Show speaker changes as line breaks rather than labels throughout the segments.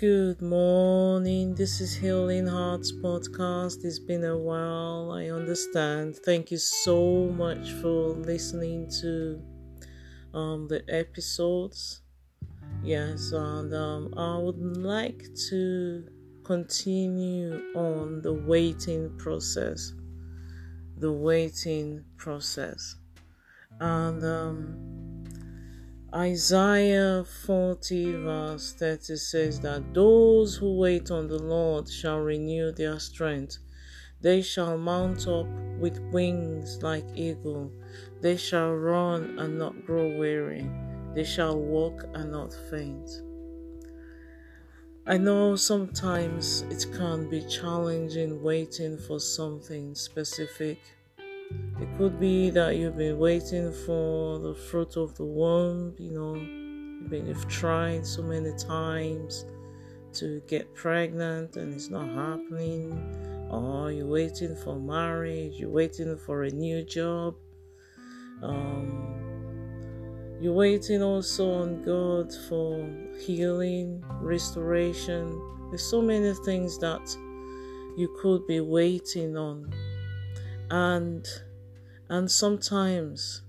Good morning. This is Healing Hearts podcast. It's been a while. I understand. Thank you so much for listening to um, the episodes. Yes, and um, I would like to continue on the waiting process. The waiting process, and um, Isaiah 40, verse 30 says that those who wait on the Lord shall renew their strength. They shall mount up with wings like eagle. They shall run and not grow weary. They shall walk and not faint. I know sometimes it can be challenging waiting for something specific it could be that you've been waiting for the fruit of the womb, you know, you've, been, you've tried so many times to get pregnant and it's not happening, or you're waiting for marriage, you're waiting for a new job, um, you're waiting also on God for healing, restoration. There's so many things that you could be waiting on and and sometimes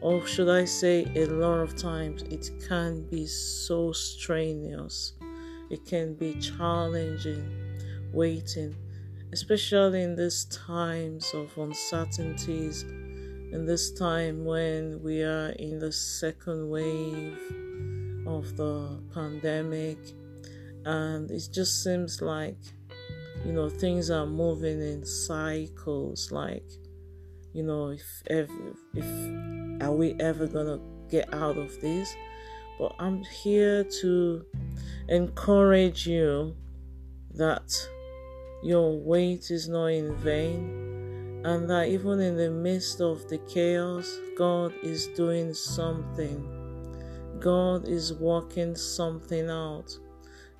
or should I say a lot of times it can be so strenuous. It can be challenging waiting especially in these times of uncertainties in this time when we are in the second wave of the pandemic. And it just seems like you know things are moving in cycles like you know if ever if are we ever gonna get out of this but i'm here to encourage you that your wait is not in vain and that even in the midst of the chaos god is doing something god is working something out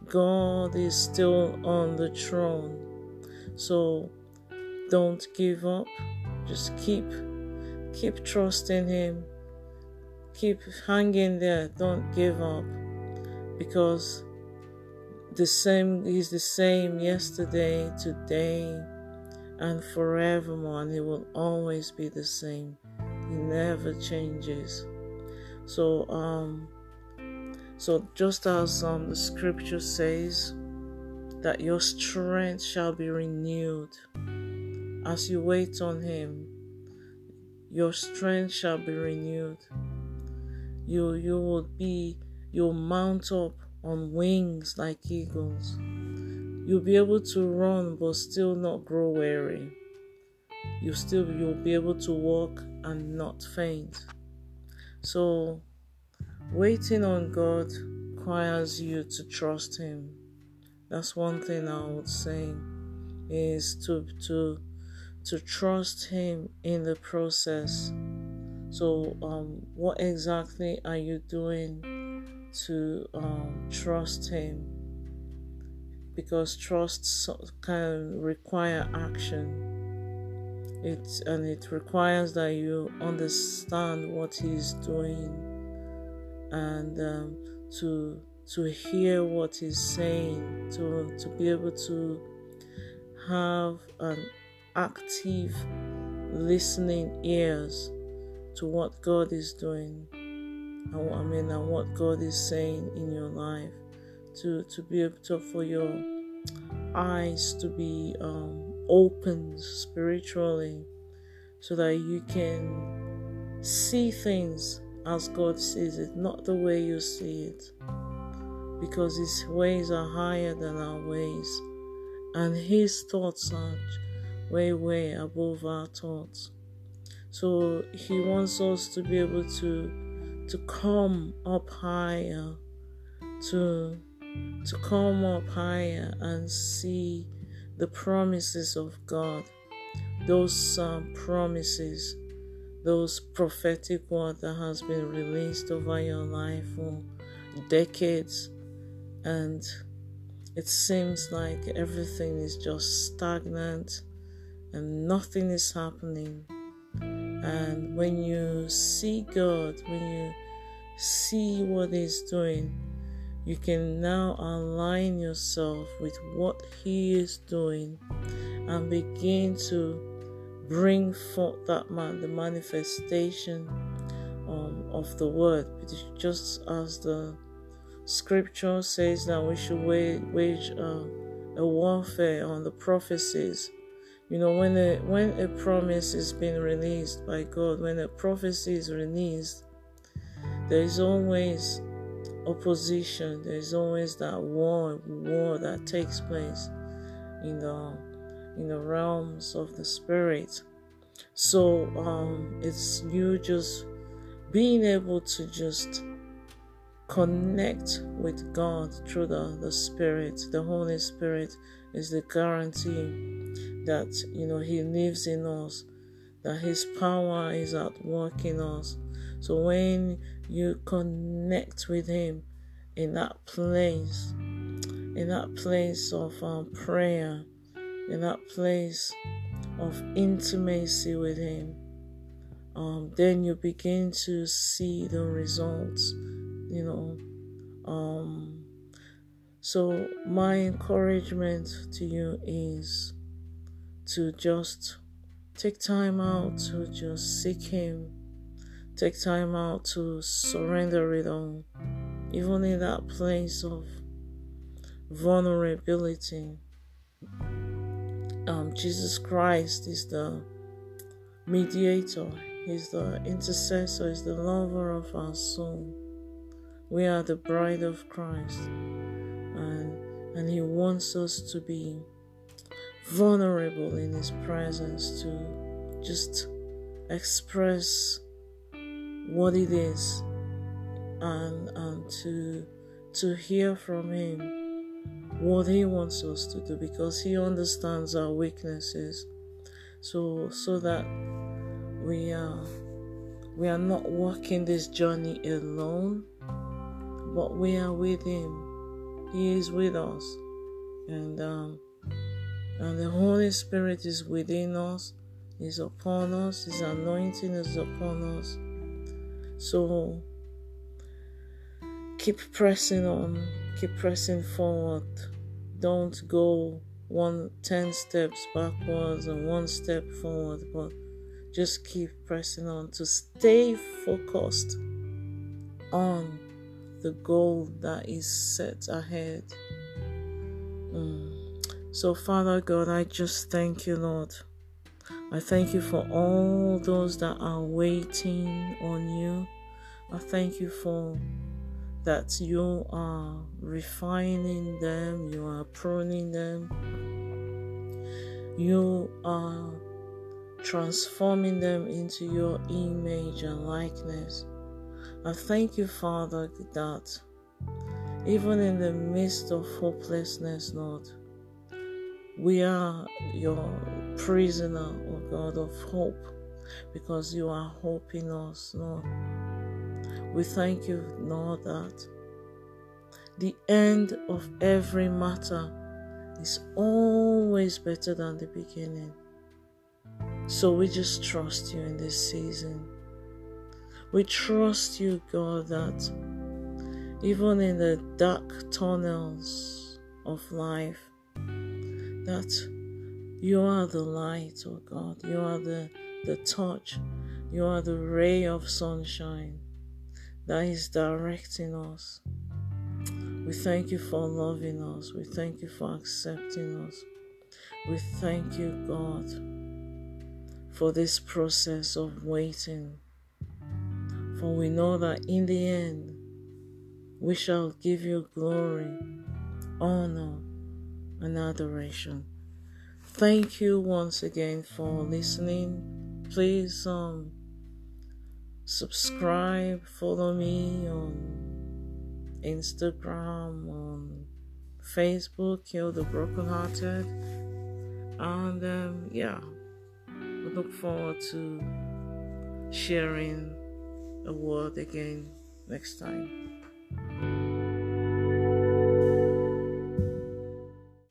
God is still on the throne. So don't give up. Just keep keep trusting him. Keep hanging there. Don't give up. Because the same is the same yesterday, today, and forevermore, and he will always be the same. He never changes. So um so, just as um, the scripture says, that your strength shall be renewed as you wait on Him, your strength shall be renewed. You you will be you'll mount up on wings like eagles. You'll be able to run but still not grow weary. You still you'll be able to walk and not faint. So Waiting on God requires you to trust Him. That's one thing I would say is to to to trust Him in the process. So, um, what exactly are you doing to um, trust Him? Because trust can require action. It and it requires that you understand what He's doing and um, to to hear what he's saying, to to be able to have an active listening ears to what God is doing. And I mean, and what God is saying in your life, to to be able to for your eyes to be um, opened spiritually, so that you can see things as God sees it, not the way you see it. Because His ways are higher than our ways, and His thoughts are way, way above our thoughts. So He wants us to be able to to come up higher, to to come up higher and see the promises of God. Those um, promises those prophetic word that has been released over your life for decades and it seems like everything is just stagnant and nothing is happening. And when you see god when you see what he's doing you can now align yourself with what He is doing and begin to bring forth that man the manifestation um, of the word. Just as the scripture says that we should wage uh, a warfare on the prophecies you know when a when a promise is being released by god when a prophecy is released there is always opposition. There is always that war war that takes place in the in the realms of the spirit. So um it's you just being able to just connect with god through the the spirit. The holy spirit is the guarantee that you know he lives in us that his power is at work in us. So when you connect with him in that place in that place of um, prayer in that place of intimacy with him um, then you begin to see the results you know. Um, so my encouragement to you is to just take time out to just seek Him, take time out to surrender it all, even in that place of vulnerability. Um, Jesus Christ is the mediator, He's the intercessor, He's the lover of our soul. We are the bride of Christ, and, and He wants us to be vulnerable in His presence to just express what it is and, and to, to hear from Him what He wants us to do because He understands our weaknesses. So, so that we are we are not walking this journey alone, but we are with Him. He is with us, and um, and the Holy Spirit is within us, is upon us, His anointing is upon us. So keep pressing on, keep pressing forward. Don't go one ten steps backwards and one step forward, but just keep pressing on to stay focused on the goal that is set ahead. Mm. So, Father God, I just thank you, Lord. I thank you for all those that are waiting on you. I thank you for that you are refining them, you are pruning them, you are transforming them into your image and likeness. I thank you, Father, that even in the midst of hopelessness, Lord, we are your prisoner, oh God, of hope, because you are hoping us, Lord. We thank you, Lord, that the end of every matter is always better than the beginning. So we just trust you in this season. We trust you, God, that even in the dark tunnels of life, that you are the light, oh God. You are the, the touch. You are the ray of sunshine that is directing us. We thank you for loving us. We thank you for accepting us. We thank you, God, for this process of waiting. For we know that in the end, we shall give you glory, honor, and adoration. Thank you once again for listening. Please um subscribe, follow me on Instagram, on Facebook, Kill the Brokenhearted. And um, yeah, we look forward to sharing a word again next time.